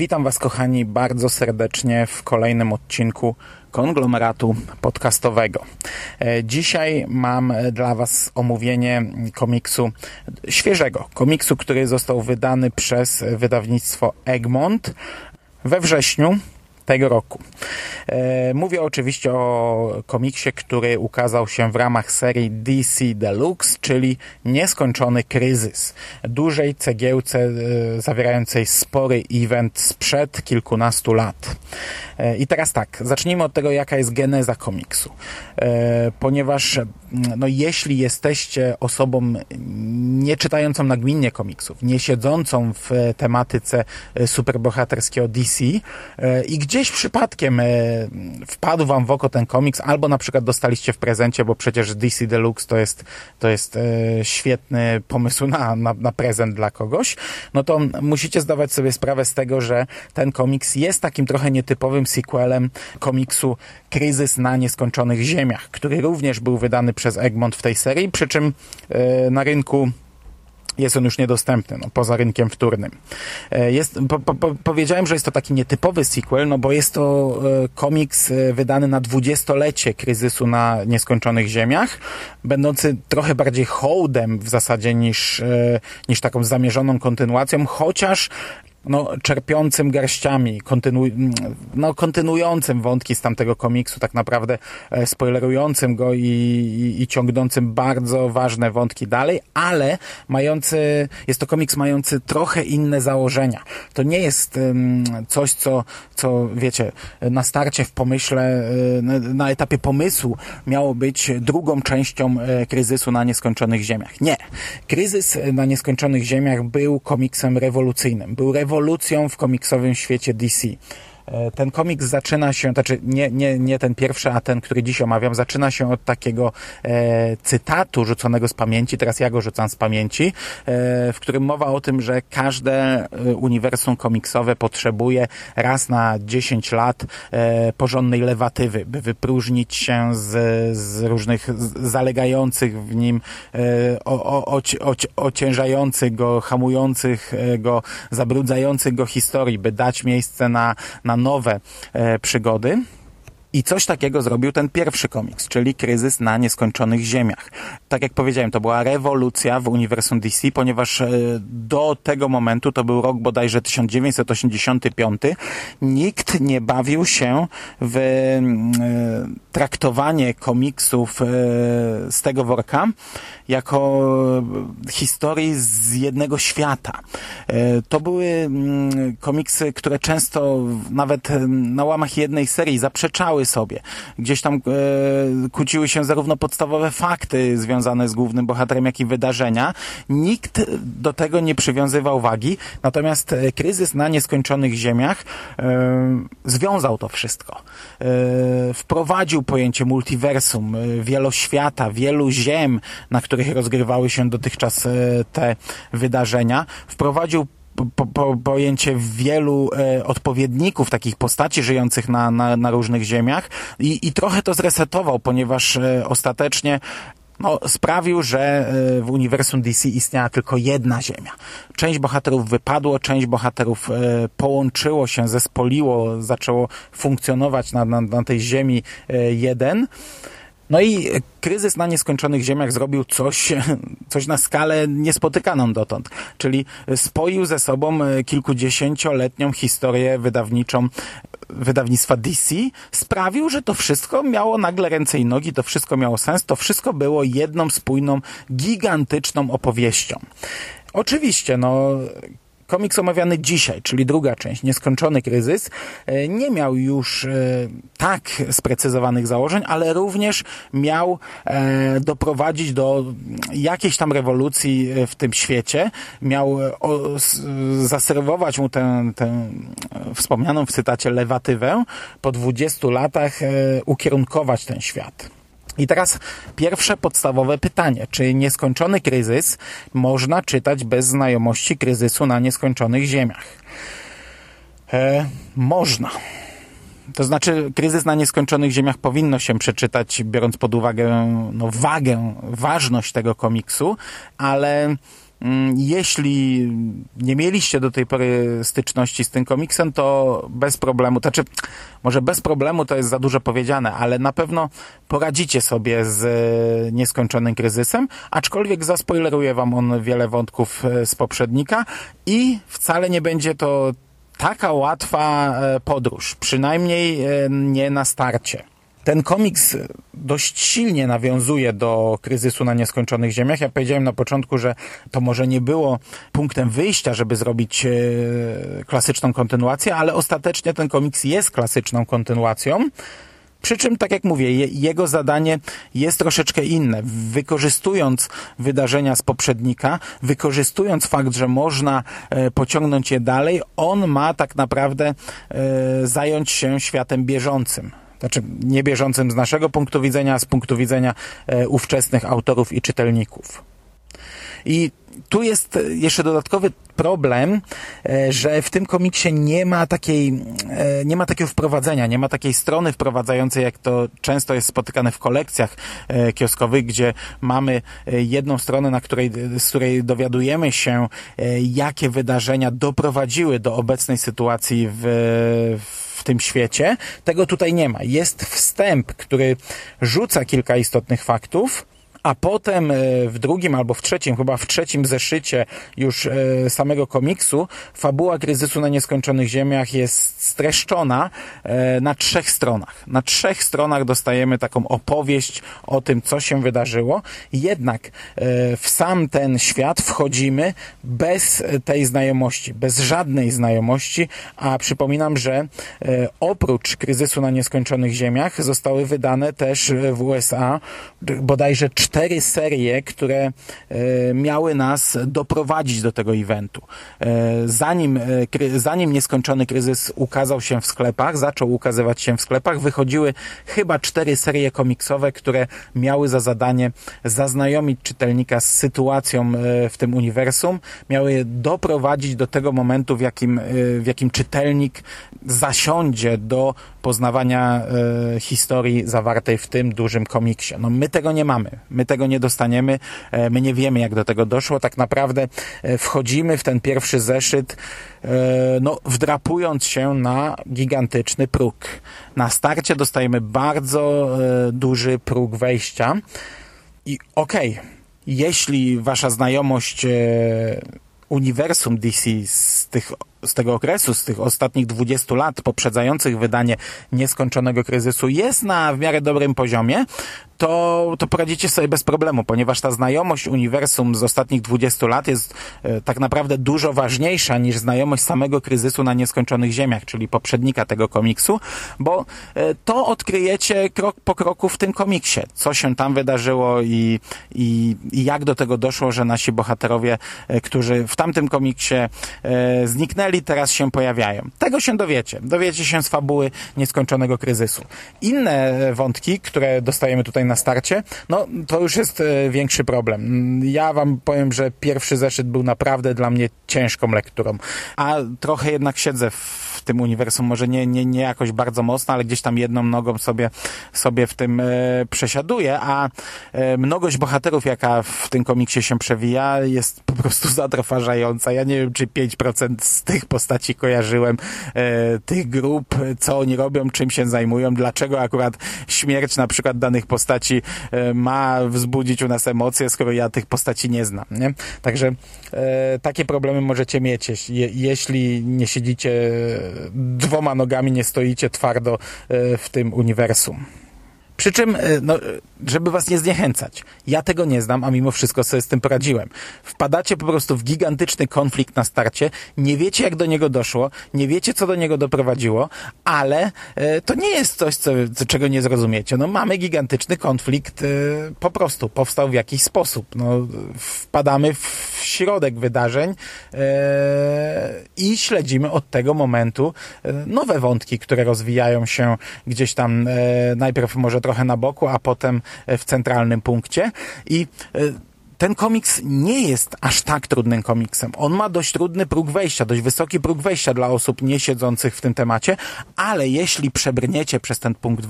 Witam Was, kochani, bardzo serdecznie w kolejnym odcinku konglomeratu podcastowego. E, Dzisiaj mam dla Was omówienie komiksu świeżego, komiksu, który został wydany przez wydawnictwo Egmont we wrześniu tego roku. E, Mówię oczywiście o komiksie, który ukazał się w ramach serii DC Deluxe, czyli Nieskończony Kryzys. Dużej cegiełce e, zawierającej spory event sprzed kilkunastu lat. E, I teraz tak, zacznijmy od tego, jaka jest geneza komiksu. Ponieważ no, jeśli jesteście osobą nie czytającą nagminnie komiksów, nie siedzącą w tematyce superbohaterskiego DC i gdzieś przypadkiem wpadł wam w oko ten komiks, albo na przykład dostaliście w prezencie, bo przecież DC Deluxe to jest, to jest świetny pomysł na, na, na prezent dla kogoś, no to musicie zdawać sobie sprawę z tego, że ten komiks jest takim trochę nietypowym sequelem komiksu Kryzys na nieskończonych ziemiach, który również był wydany przez Egmont w tej serii, przy czym na rynku jest on już niedostępny, no, poza rynkiem wtórnym. Jest, po, po, powiedziałem, że jest to taki nietypowy sequel, no bo jest to e, komiks wydany na dwudziestolecie kryzysu na nieskończonych ziemiach, będący trochę bardziej hołdem w zasadzie niż, e, niż taką zamierzoną kontynuacją, chociaż no, czerpiącym garściami, kontynu, no, kontynuującym wątki z tamtego komiksu, tak naprawdę e, spoilerującym go i, i, i, ciągnącym bardzo ważne wątki dalej, ale mający, jest to komiks mający trochę inne założenia. To nie jest um, coś, co, co, wiecie, na starcie w pomyśle, na, na etapie pomysłu miało być drugą częścią e, kryzysu na nieskończonych ziemiach. Nie. Kryzys na nieskończonych ziemiach był komiksem rewolucyjnym. Był rewolucyjnym rewolucją w komiksowym świecie DC. Ten komiks zaczyna się, znaczy nie, nie, nie ten pierwszy, a ten, który dziś omawiam, zaczyna się od takiego e, cytatu rzuconego z pamięci, teraz ja go rzucam z pamięci, e, w którym mowa o tym, że każde uniwersum komiksowe potrzebuje raz na 10 lat e, porządnej lewatywy, by wypróżnić się z, z różnych zalegających w nim, e, o, o, o, ociężających go, hamujących go, zabrudzających go historii, by dać miejsce na, na nowe e, przygody. I coś takiego zrobił ten pierwszy komiks, czyli Kryzys na nieskończonych ziemiach. Tak jak powiedziałem, to była rewolucja w uniwersum DC, ponieważ do tego momentu, to był rok bodajże 1985, nikt nie bawił się w traktowanie komiksów z tego worka jako historii z jednego świata. To były komiksy, które często nawet na łamach jednej serii zaprzeczały sobie. Gdzieś tam e, kłóciły się zarówno podstawowe fakty związane z głównym bohaterem, jak i wydarzenia. Nikt do tego nie przywiązywał wagi, natomiast kryzys na nieskończonych ziemiach e, związał to wszystko. E, wprowadził pojęcie multiversum, wieloświata, wielu ziem, na których rozgrywały się dotychczas te wydarzenia. Wprowadził po, po, pojęcie wielu e, odpowiedników takich postaci żyjących na, na, na różnych ziemiach i, i trochę to zresetował, ponieważ e, ostatecznie no, sprawił, że e, w uniwersum DC istniała tylko jedna Ziemia. Część bohaterów wypadło, część bohaterów e, połączyło się, zespoliło, zaczęło funkcjonować na, na, na tej Ziemi e, jeden. No i kryzys na nieskończonych ziemiach zrobił coś, coś na skalę niespotykaną dotąd, czyli spoił ze sobą kilkudziesięcioletnią historię wydawniczą wydawnictwa DC, sprawił, że to wszystko miało nagle ręce i nogi, to wszystko miało sens, to wszystko było jedną spójną, gigantyczną opowieścią. Oczywiście, no, komiks omawiany dzisiaj, czyli druga część, Nieskończony Kryzys, e, nie miał już e, tak sprecyzowanych założeń, ale również miał e, doprowadzić do jakiejś tam rewolucji w tym świecie, miał zaserwować mu tę, tę wspomnianą w cytacie lewatywę, po 20 latach ukierunkować ten świat. I teraz pierwsze podstawowe pytanie. Czy nieskończony kryzys można czytać bez znajomości kryzysu na nieskończonych ziemiach? E, można. To znaczy, kryzys na nieskończonych ziemiach powinno się przeczytać, biorąc pod uwagę no, wagę, ważność tego komiksu, ale jeśli nie mieliście do tej pory styczności z tym komiksem, to bez problemu, znaczy, może bez problemu to jest za dużo powiedziane, ale na pewno poradzicie sobie z e, nieskończonym kryzysem, aczkolwiek zaspoileruje wam on wiele wątków e, z poprzednika i wcale nie będzie to taka łatwa e, podróż, przynajmniej nie na starcie. Ten komiks dość silnie nawiązuje do kryzysu na nieskończonych ziemiach. Ja powiedziałem na początku, że to może nie było punktem wyjścia, żeby zrobić e, klasyczną kontynuację, ale ostatecznie ten komiks jest klasyczną kontynuacją. Przy czym, tak jak mówię, jego zadanie jest troszeczkę inne. Wykorzystując wydarzenia z poprzednika, wykorzystując fakt, że można e, pociągnąć je dalej, on ma tak naprawdę e, zająć się światem bieżącym znaczy nie bieżącym z naszego punktu widzenia, z punktu widzenia e, ówczesnych autorów i czytelników. I tu jest jeszcze dodatkowy problem, e, że w tym komiksie nie ma takiej, e, nie ma takiego wprowadzenia, nie ma takiej strony wprowadzającej, jak to często jest spotykane w kolekcjach e, kioskowych, gdzie mamy jedną stronę, na której, z której dowiadujemy się, jakie wydarzenia doprowadziły do obecnej sytuacji w, w w tym świecie. Tego tutaj nie ma. Jest wstęp, który rzuca kilka istotnych faktów, a potem e, w drugim albo w trzecim, chyba w trzecim zeszycie już e, samego komiksu, fabuła kryzysu na nieskończonych ziemiach jest streszczona e, na trzech stronach. Na trzech stronach dostajemy taką opowieść o tym, co się wydarzyło. Jednak w sam ten świat wchodzimy bez tej znajomości, bez żadnej znajomości, a przypominam, że oprócz kryzysu na nieskończonych ziemiach zostały wydane też w USA bodajże cztery serie, które e, miały nas doprowadzić do tego eventu. E, zanim, e, zanim nieskończony kryzys ukazał się w sklepach, zaczął ukazywać się w sklepach, wychodziły chyba cztery serie komiksowe, które miały za zadanie zaznajomić czytelnika z sytuacją w tym uniwersum, miały doprowadzić do tego momentu, w jakim, w jakim czytelnik zasiądzie do poznawania historii zawartej w tym dużym komiksie. No my tego nie mamy. My tego nie dostaniemy. E, my nie wiemy, jak do tego doszło. Tak naprawdę e, wchodzimy w ten pierwszy zeszyt, e, no, wdrapując się na gigantyczny próg. Na starcie dostajemy bardzo duży próg wejścia. I okej, okay, jeśli wasza znajomość uniwersum DC z, tych, z tego okresu, z tych ostatnich 20 lat poprzedzających wydanie nieskończonego kryzysu jest na w miarę dobrym poziomie, to, to poradzicie sobie bez problemu, ponieważ ta znajomość uniwersum z ostatnich 20 lat jest e, tak naprawdę dużo ważniejsza niż znajomość samego kryzysu na nieskończonych ziemiach, czyli poprzednika tego komiksu, bo e, to odkryjecie krok po kroku w tym komiksie, co się tam wydarzyło i, i, i jak do tego doszło, że nasi bohaterowie, e, którzy w tamtym komiksie zniknęli, teraz się pojawiają. Tego się dowiecie. Dowiecie się z fabuły nieskończonego kryzysu. Inne wątki, które dostajemy tutaj na starcie, no to już jest e, większy problem. Ja wam powiem, że pierwszy zeszyt był naprawdę dla mnie ciężką lekturą, a trochę jednak siedzę w tym uniwersum, może nie, nie, nie jakoś bardzo mocno, ale gdzieś tam jedną nogą sobie, sobie w tym e, przesiaduję, a e, mnogość bohaterów, jaka w tym komiksie się przewija, jest po prostu zatrważająca. Ja nie wiem, czy 5% z tych postaci kojarzyłem, e, tych grup, co oni robią, czym się zajmują, dlaczego akurat śmierć na przykład danych postaci e, ma wzbudzić u nas emocje, skoro ja tych postaci nie znam. Nie? Także e, takie problemy możecie mieć, je, jeśli nie siedzicie dwoma nogami, nie stoicie twardo w tym uniwersum. Przy czym, e, no, żeby was nie zniechęcać, ja tego nie znam, a mimo wszystko sobie z tym poradziłem. Wpadacie po prostu w gigantyczny konflikt na starcie, nie wiecie jak do niego doszło, nie wiecie co do niego doprowadziło, ale e, to nie jest coś, co, czego nie zrozumiecie. No mamy gigantyczny konflikt, e, po prostu powstał w jakiś sposób. No, wpadamy w środek wydarzeń e, i śledzimy od tego momentu e, nowe wątki, które rozwijają się gdzieś tam e, najpierw może trochę na boku, a potem w centralnym punkcie i ten komiks nie jest aż tak trudnym komiksem. On ma dość trudny próg wejścia, dość wysoki próg wejścia dla osób nie siedzących w tym temacie, ale jeśli przebrniecie przez ten punkt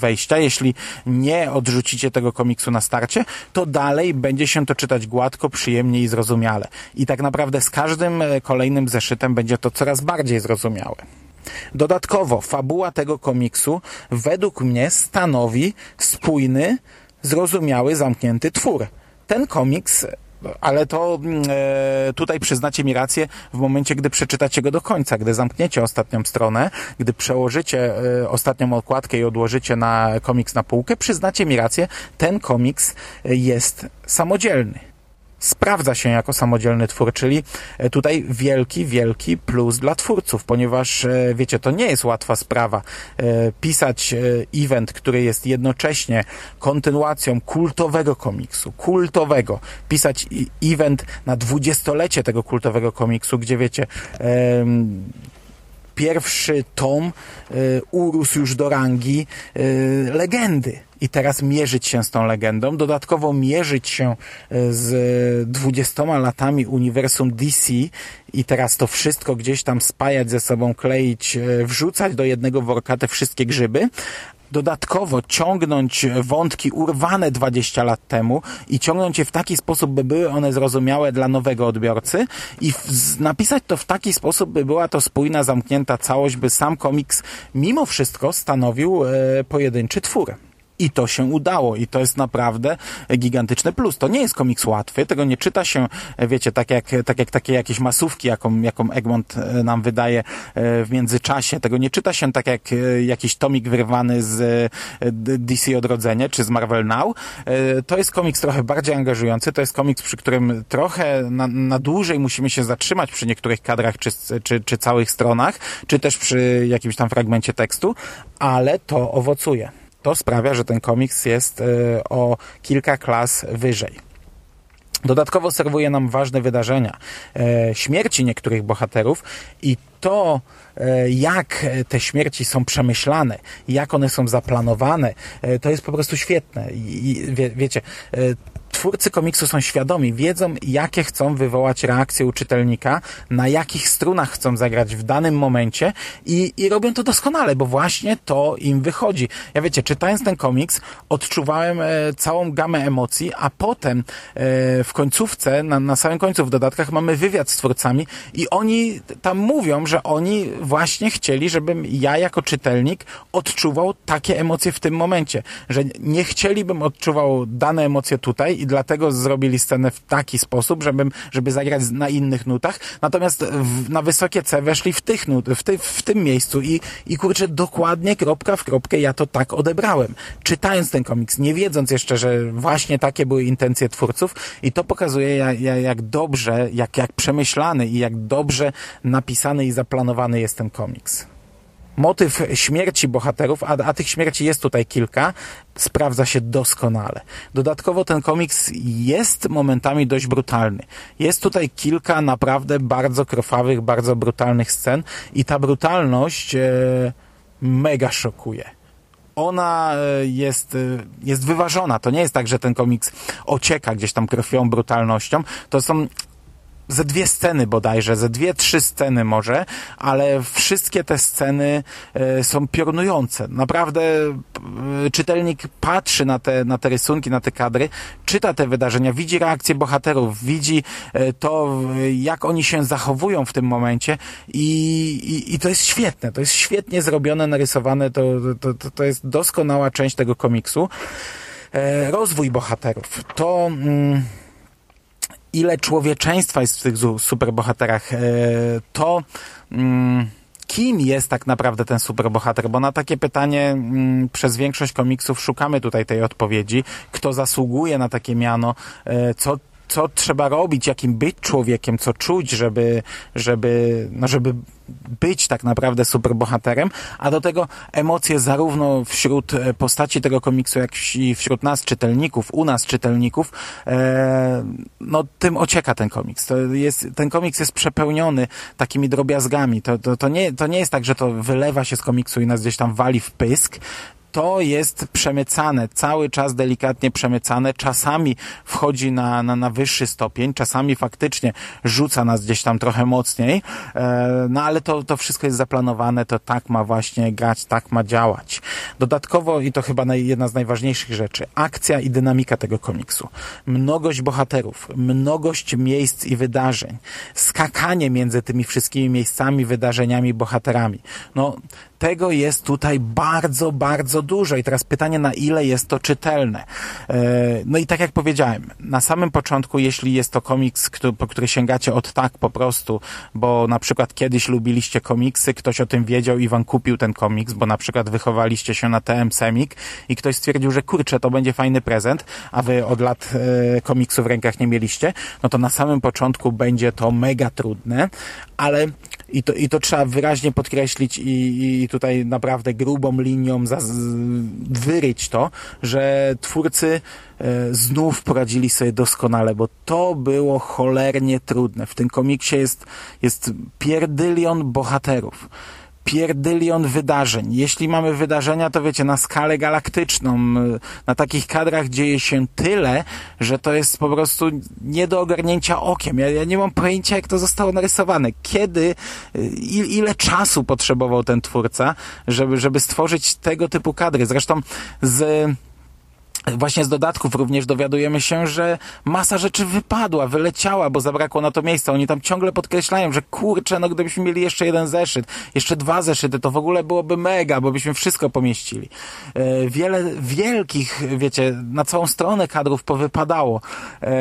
wejścia, jeśli nie odrzucicie tego komiksu na starcie, to dalej będzie się to czytać gładko, przyjemnie i zrozumiale. I tak naprawdę z każdym e, kolejnym zeszytem będzie to coraz bardziej zrozumiałe. Dodatkowo, fabuła tego komiksu według mnie stanowi spójny, zrozumiały, zamknięty twór. Ten komiks ale to mm, e, tutaj przyznacie mi rację w momencie, gdy przeczytacie go do końca, gdy zamkniecie ostatnią stronę, gdy przełożycie e, ostatnią okładkę i odłożycie na komiks na półkę, przyznacie mi rację, ten komiks jest samodzielny sprawdza się jako samodzielny twór, czyli e, tutaj wielki, wielki plus dla twórców, ponieważ e, wiecie, to nie jest łatwa sprawa e, pisać event, który jest jednocześnie kontynuacją kultowego komiksu, kultowego, pisać event na dwudziestolecie tego kultowego komiksu, gdzie wiecie, pierwszy tom urósł już do rangi legendy. I teraz mierzyć się z tą legendą, dodatkowo mierzyć się e, z dwudziestoma latami uniwersum DC i teraz to wszystko gdzieś tam spajać ze sobą, kleić, e, wrzucać do jednego worka te wszystkie grzyby, dodatkowo ciągnąć wątki urwane 20 lat temu i ciągnąć je w taki sposób, by były one zrozumiałe dla nowego odbiorcy i napisać to w taki sposób, by była to spójna, zamknięta całość, by sam komiks mimo wszystko stanowił e, pojedynczy twór. I to się udało i to jest naprawdę gigantyczny plus. To nie jest komiks łatwy, tego nie czyta się, wiecie, tak jak, tak jak takie jakieś masówki, jaką, jaką Egmont e, nam wydaje e, w międzyczasie. Tego nie czyta się tak jak e, jakiś tomik wyrwany z DC Odrodzenie czy z Marvel Now. To jest komiks trochę bardziej angażujący, to jest komiks, przy którym trochę na, na dłużej musimy się zatrzymać przy niektórych kadrach czy, czy, czy całych stronach, czy też przy jakimś tam fragmencie tekstu, ale to owocuje to sprawia, że ten komiks jest e, o kilka klas wyżej. Dodatkowo serwuje nam ważne wydarzenia, e, śmierci niektórych bohaterów i to, e, jak te śmierci są przemyślane, jak one są zaplanowane, to jest po prostu świetne. I, wie, wiecie, twórcy komiksu są świadomi, wiedzą, jakie chcą wywołać reakcję u czytelnika, na jakich strunach chcą zagrać w danym momencie i, i robią to doskonale, bo właśnie to im wychodzi. Ja wiecie, czytając ten komiks, odczuwałem e, całą gamę emocji, a potem e, w końcówce, na, na samym końcu w dodatkach mamy wywiad z twórcami i oni tam mówią, że oni właśnie chcieli, żebym ja jako czytelnik odczuwał takie emocje w tym momencie, że nie chcieli, odczuwał dane emocje tutaj i dlatego zrobili scenę w taki sposób, żeby, żeby zagrać na innych nutach, natomiast w, na wysokie C weszli w, tych nut, w, ty, w tym miejscu i, i kurczę, dokładnie kropka w kropkę ja to tak odebrałem. Czytając ten komiks, nie wiedząc jeszcze, że właśnie takie były intencje twórców i to pokazuje jak, jak dobrze, jak, jak przemyślany i jak dobrze napisany i zaplanowany jest ten komiks motyw śmierci bohaterów, a, a tych śmierci jest tutaj kilka, sprawdza się doskonale. Dodatkowo ten komiks jest momentami dość brutalny. Jest tutaj kilka naprawdę bardzo krwawych, bardzo brutalnych scen i ta brutalność e, mega szokuje ona e, jest, e, jest wyważona. To nie jest tak, że ten komiks ocieka gdzieś tam krwią, brutalnością. To są ze dwie sceny bodajże, ze dwie, trzy sceny może, ale wszystkie te sceny e, są piorunujące. Naprawdę e, czytelnik patrzy na te, na te rysunki, na te kadry, czyta te wydarzenia, widzi reakcje bohaterów, widzi e, to, jak oni się zachowują w tym momencie i, i, i to jest świetne, to jest świetnie zrobione, narysowane, to, to, to, jest doskonała część tego komiksu. Rozwój bohaterów. To... Mm, ile człowieczeństwa jest w tych superbohaterach, e, to mm, kim jest tak naprawdę ten superbohater? Bo na takie pytanie mm, przez większość komiksów szukamy tutaj tej odpowiedzi. Kto zasługuje na takie miano? E, co co trzeba robić, jakim być człowiekiem, co czuć, żeby, żeby, no żeby być tak naprawdę superbohaterem, a do tego emocje zarówno wśród e, postaci tego komiksu, jak i wśród nas czytelników, u nas czytelników, e, no tym ocieka ten komiks. To jest, ten komiks jest przepełniony takimi drobiazgami. To, to, to, nie, to nie jest tak, że to wylewa się z komiksu i nas gdzieś tam wali w pysk, to jest przemycane, cały czas delikatnie przemycane, czasami wchodzi na, na, na wyższy stopień, czasami faktycznie rzuca nas gdzieś tam trochę mocniej, e, no ale to, to wszystko jest zaplanowane, to tak ma właśnie grać, tak ma działać. Dodatkowo, i to chyba naj, jedna z najważniejszych rzeczy, akcja i dynamika tego komiksu. Mnogość bohaterów, mnogość miejsc i wydarzeń, skakanie między tymi wszystkimi miejscami, wydarzeniami, bohaterami. No, tego jest tutaj bardzo, bardzo dużo. I teraz pytanie, na ile jest to czytelne. E, no i tak jak powiedziałem, na samym początku, jeśli jest to komiks, po który sięgacie od tak po prostu, bo na przykład kiedyś lubiliście komiksy, ktoś o tym wiedział i wam kupił ten komiks, bo na przykład wychowaliście się na TM Semik i ktoś stwierdził, że kurczę, to będzie fajny prezent, a wy od lat e, komiksu w rękach nie mieliście, no to na samym początku będzie to mega trudne, ale i to, i to trzeba wyraźnie podkreślić i, i tutaj naprawdę grubą linią za, wyryć to, że twórcy e, znów poradzili sobie doskonale, bo to było cholernie trudne. W tym komiksie jest, jest pierdylion bohaterów pierdylion wydarzeń. Jeśli mamy wydarzenia, to wiecie, na skalę galaktyczną, na takich kadrach dzieje się tyle, że to jest po prostu nie do ogarnięcia okiem. Ja, ja nie mam pojęcia, jak to zostało narysowane. Kiedy, ile czasu potrzebował ten twórca, żeby, żeby stworzyć tego typu kadry. Zresztą z Właśnie z dodatków również dowiadujemy się, że masa rzeczy wypadła, wyleciała, bo zabrakło na to miejsca. Oni tam ciągle podkreślają, że kurczę, no gdybyśmy mieli jeszcze jeden zeszyt, jeszcze dwa zeszyty, to w ogóle byłoby mega, bo byśmy wszystko pomieścili. E, wiele wielkich, wiecie, na całą stronę kadrów powypadało. E,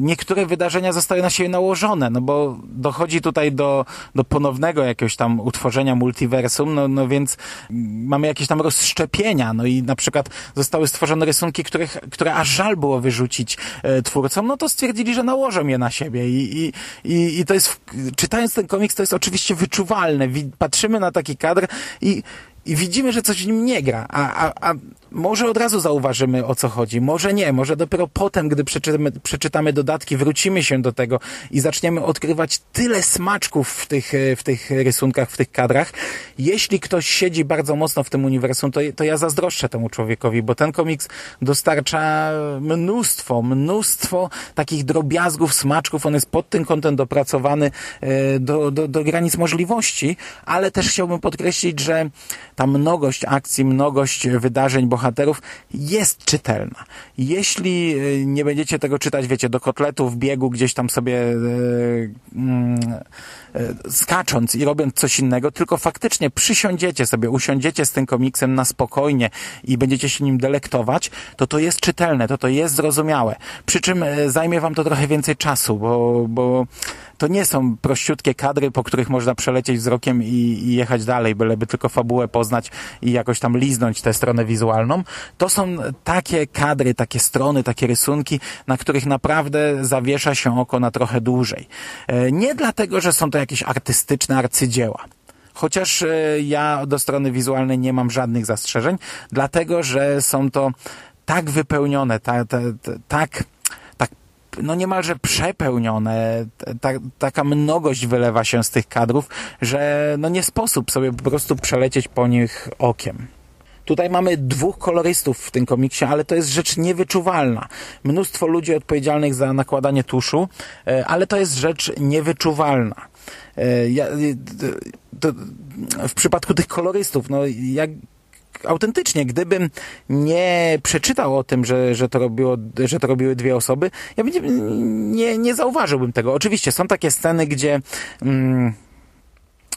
niektóre wydarzenia zostały na siebie nałożone, no bo dochodzi tutaj do, do ponownego jakiegoś tam utworzenia multiversum, no, no więc mamy jakieś tam rozszczepienia, no i na przykład zostały stworzone rysunki rysunki, których, które aż żal było wyrzucić e, twórcom, no to stwierdzili, że nałożą je na siebie i, i, i to jest, czytając ten komiks, to jest oczywiście wyczuwalne. Patrzymy na taki kadr i i widzimy, że coś w nim nie gra, a, a, a może od razu zauważymy o co chodzi, może nie, może dopiero potem, gdy przeczytamy, przeczytamy dodatki, wrócimy się do tego i zaczniemy odkrywać tyle smaczków w tych, w tych rysunkach, w tych kadrach. Jeśli ktoś siedzi bardzo mocno w tym uniwersum, to, to ja zazdroszczę temu człowiekowi, bo ten komiks dostarcza mnóstwo, mnóstwo takich drobiazgów, smaczków. On jest pod tym kątem dopracowany e, do, do, do granic możliwości, ale też chciałbym podkreślić, że ta mnogość akcji, mnogość wydarzeń, bohaterów jest czytelna. Jeśli e, nie będziecie tego czytać, wiecie, do kotletu w biegu gdzieś tam sobie yy, yy, skacząc i robiąc coś innego, tylko faktycznie przysiądziecie sobie, usiądziecie z tym komiksem na spokojnie i będziecie się nim delektować, to to jest czytelne, to to jest zrozumiałe. Przy czym zajmie wam to trochę więcej czasu, bo, bo to nie są prościutkie kadry, po których można przelecieć wzrokiem i, i jechać dalej, byleby tylko fabułę poznać i jakoś tam liznąć tę stronę wizualną. To są takie kadry, takie strony, takie rysunki, na których naprawdę zawiesza się oko na trochę dłużej. E, nie dlatego, że są to jakieś artystyczne arcydzieła. Chociaż e, ja do strony wizualnej nie mam żadnych zastrzeżeń, dlatego że są to tak wypełnione, tak, tak no niemalże przepełnione. Ta, taka mnogość wylewa się z tych kadrów, że no nie sposób sobie po prostu przelecieć po nich okiem. Tutaj mamy dwóch kolorystów w tym komiksie, ale to jest rzecz niewyczuwalna. Mnóstwo ludzi odpowiedzialnych za nakładanie tuszu, e, ale to jest rzecz niewyczuwalna. E, ja, to, w przypadku tych kolorystów, no jak autentycznie, gdybym nie przeczytał o tym, że, że, to, robiło, że to robiły dwie osoby, ja nie, nie, nie zauważyłbym tego. Oczywiście są takie sceny, gdzie... Mm,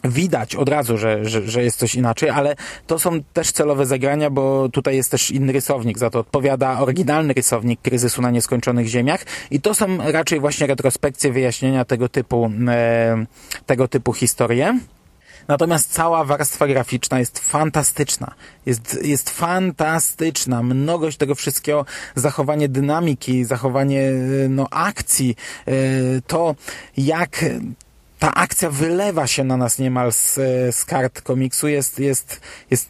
widać od razu, że, że, że jest coś inaczej, ale to są też celowe zagrania, bo tutaj jest też inny rysownik, za to odpowiada oryginalny rysownik kryzysu na nieskończonych ziemiach i to są raczej właśnie retrospekcje, wyjaśnienia tego typu, e, tego typu historie. Natomiast cała warstwa graficzna jest fantastyczna. Jest, jest fantastyczna. Mnogość tego wszystkiego, zachowanie dynamiki, zachowanie no, akcji, to jak ta akcja wylewa się na nas niemal z, z kart komiksu, jest, jest, jest,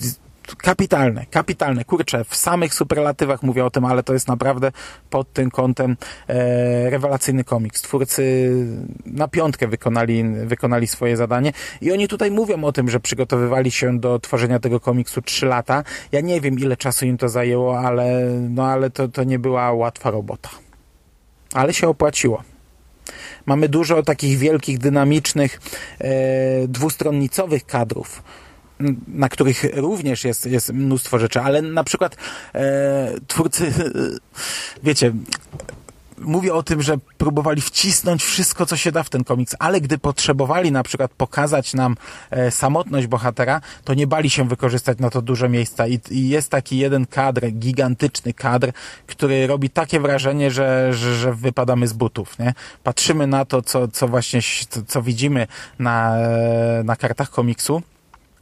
jest kapitalne, kapitalne. Kurczę, w samych superlatywach mówię o tym, ale to jest naprawdę pod tym kątem e, rewelacyjny komiks. Twórcy na piątkę wykonali, wykonali swoje zadanie i oni tutaj mówią o tym, że przygotowywali się do tworzenia tego komiksu 3 lata. Ja nie wiem, ile czasu im to zajęło, ale, no, ale to, to nie była łatwa robota. Ale się opłaciło. Mamy dużo takich wielkich, dynamicznych, e, dwustronnicowych kadrów na których również jest, jest mnóstwo rzeczy, ale na przykład e, twórcy, wiecie, mówię o tym, że próbowali wcisnąć wszystko, co się da w ten komiks, ale gdy potrzebowali na przykład pokazać nam e, samotność bohatera, to nie bali się wykorzystać na to duże miejsca I, i jest taki jeden kadr, gigantyczny kadr, który robi takie wrażenie, że, że, że wypadamy z butów, nie? Patrzymy na to, co, co właśnie, co, co widzimy na, na kartach komiksu,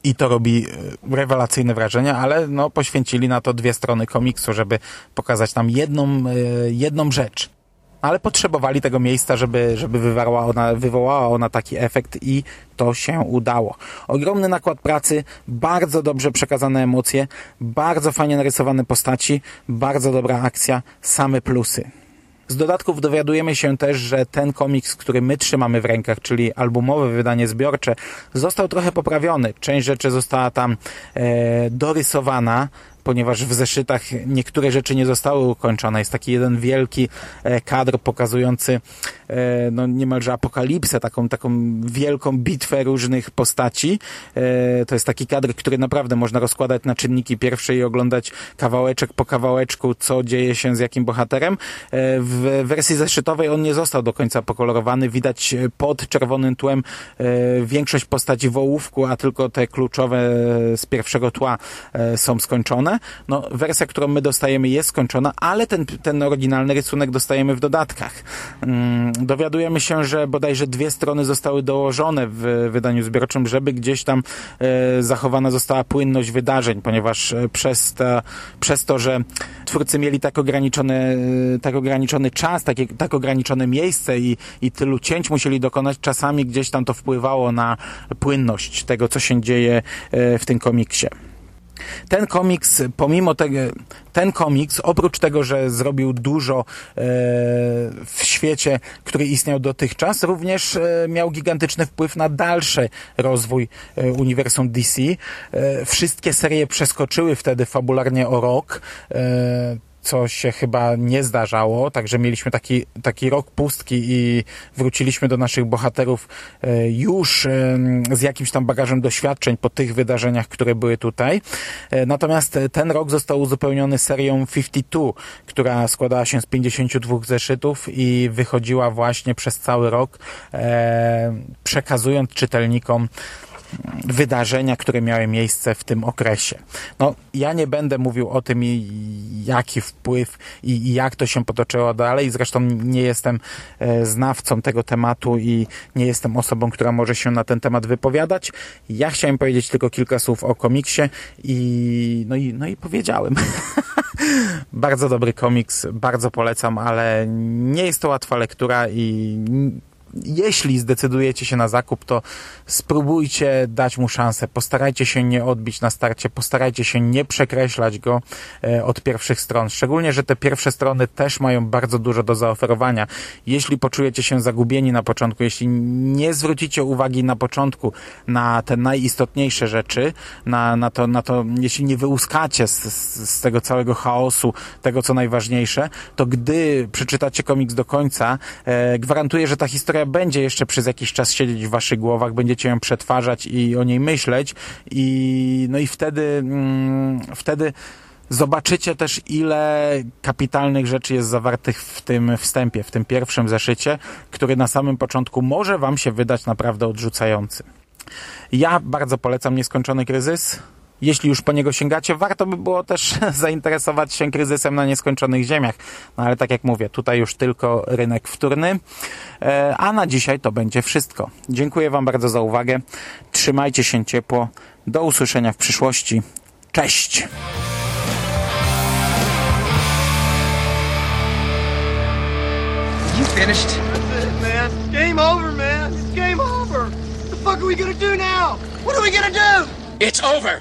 i to robi e, rewelacyjne wrażenie, ale no, poświęcili na to dwie strony komiksu, żeby pokazać nam jedną, e, jedną rzecz. Ale potrzebowali tego miejsca, żeby, żeby wywołała ona, wywołała ona taki efekt i to się udało. Ogromny nakład pracy, bardzo dobrze przekazane emocje, bardzo fajnie narysowane postaci, bardzo dobra akcja, same plusy. Z dodatków dowiadujemy się też, że ten komiks, który my trzymamy w rękach, czyli albumowe wydanie zbiorcze, został trochę poprawiony. Część rzeczy została tam e, dorysowana, ponieważ w zeszytach niektóre rzeczy nie zostały ukończone. Jest taki jeden wielki e, kadr pokazujący e, no niemalże apokalipsę, taką, taką wielką bitwę różnych postaci. E, to jest taki kadr, który naprawdę można rozkładać na czynniki pierwsze i oglądać kawałeczek po kawałeczku, co dzieje się z jakim bohaterem. W wersji zeszytowej on nie został do końca pokolorowany. Widać pod czerwonym tłem większość postaci w ołówku, a tylko te kluczowe z pierwszego tła są skończone skończone. No, wersja, którą my dostajemy jest skończona, ale ten, ten oryginalny rysunek dostajemy w dodatkach. Mm, dowiadujemy się, że bodajże dwie strony zostały dołożone w wydaniu zbiorczym, żeby gdzieś tam e, zachowana została płynność wydarzeń, ponieważ e, przez, ta, przez to, że twórcy mieli tak ograniczony, e, tak ograniczony czas, takie, tak ograniczone miejsce i, i tylu cięć musieli dokonać, czasami gdzieś tam to wpływało na płynność tego, co się dzieje w tym komiksie. Ten komiks, pomimo tego, ten komiks, oprócz tego, że zrobił dużo e, w świecie, który istniał dotychczas, również e, miał gigantyczny wpływ na dalszy rozwój e, uniwersum DC. Wszystkie serie przeskoczyły wtedy fabularnie o rok. E, co się chyba nie zdarzało, także mieliśmy taki, taki rok pustki i wróciliśmy do naszych bohaterów e, już z jakimś tam bagażem doświadczeń po tych wydarzeniach, które były tutaj. E, natomiast ten rok został uzupełniony serią 52, która składała się z 52 zeszytów i wychodziła właśnie przez cały rok, e, przekazując czytelnikom wydarzenia, które miały miejsce w tym okresie. No, ja nie będę mówił o tym, jaki wpływ i, jak to się potoczyło dalej. Zresztą nie jestem e, znawcą tego tematu i nie jestem osobą, która może się na ten temat wypowiadać. Ja chciałem powiedzieć tylko kilka słów o komiksie i no i, no i powiedziałem. bardzo dobry komiks, bardzo polecam, ale nie jest to łatwa lektura i jeśli zdecydujecie się na zakup, to spróbujcie dać mu szansę. Postarajcie się nie odbić na starcie, postarajcie się nie przekreślać go e, od pierwszych stron. Szczególnie, że te pierwsze strony też mają bardzo dużo do zaoferowania. Jeśli poczujecie się zagubieni na początku, jeśli nie zwrócicie uwagi na początku na te najistotniejsze rzeczy, na, na, to, na to, jeśli nie wyłuskacie z, z, tego całego chaosu, tego co najważniejsze, to gdy przeczytacie komiks do końca, e, gwarantuję, że ta historia będzie jeszcze przez jakiś czas siedzieć w waszych głowach, będziecie ją przetwarzać i o niej myśleć i no i wtedy mm, wtedy zobaczycie też ile kapitalnych rzeczy jest zawartych w tym wstępie, w tym pierwszym zeszycie, który na samym początku może wam się wydać naprawdę odrzucający. Ja bardzo polecam Nieskończony Kryzys. Jeśli już po niego sięgacie, warto by było też zainteresować się kryzysem na nieskończonych ziemiach. No ale tak jak mówię, tutaj już tylko rynek wtórny. E, A na dzisiaj to będzie wszystko. Dziękuję Wam bardzo za uwagę. Trzymajcie się ciepło. Do usłyszenia w przyszłości. Cześć! You finished? That's it, man. Game over, man. It's game over. What the fuck are we gonna do now? What are we gonna do? It's over.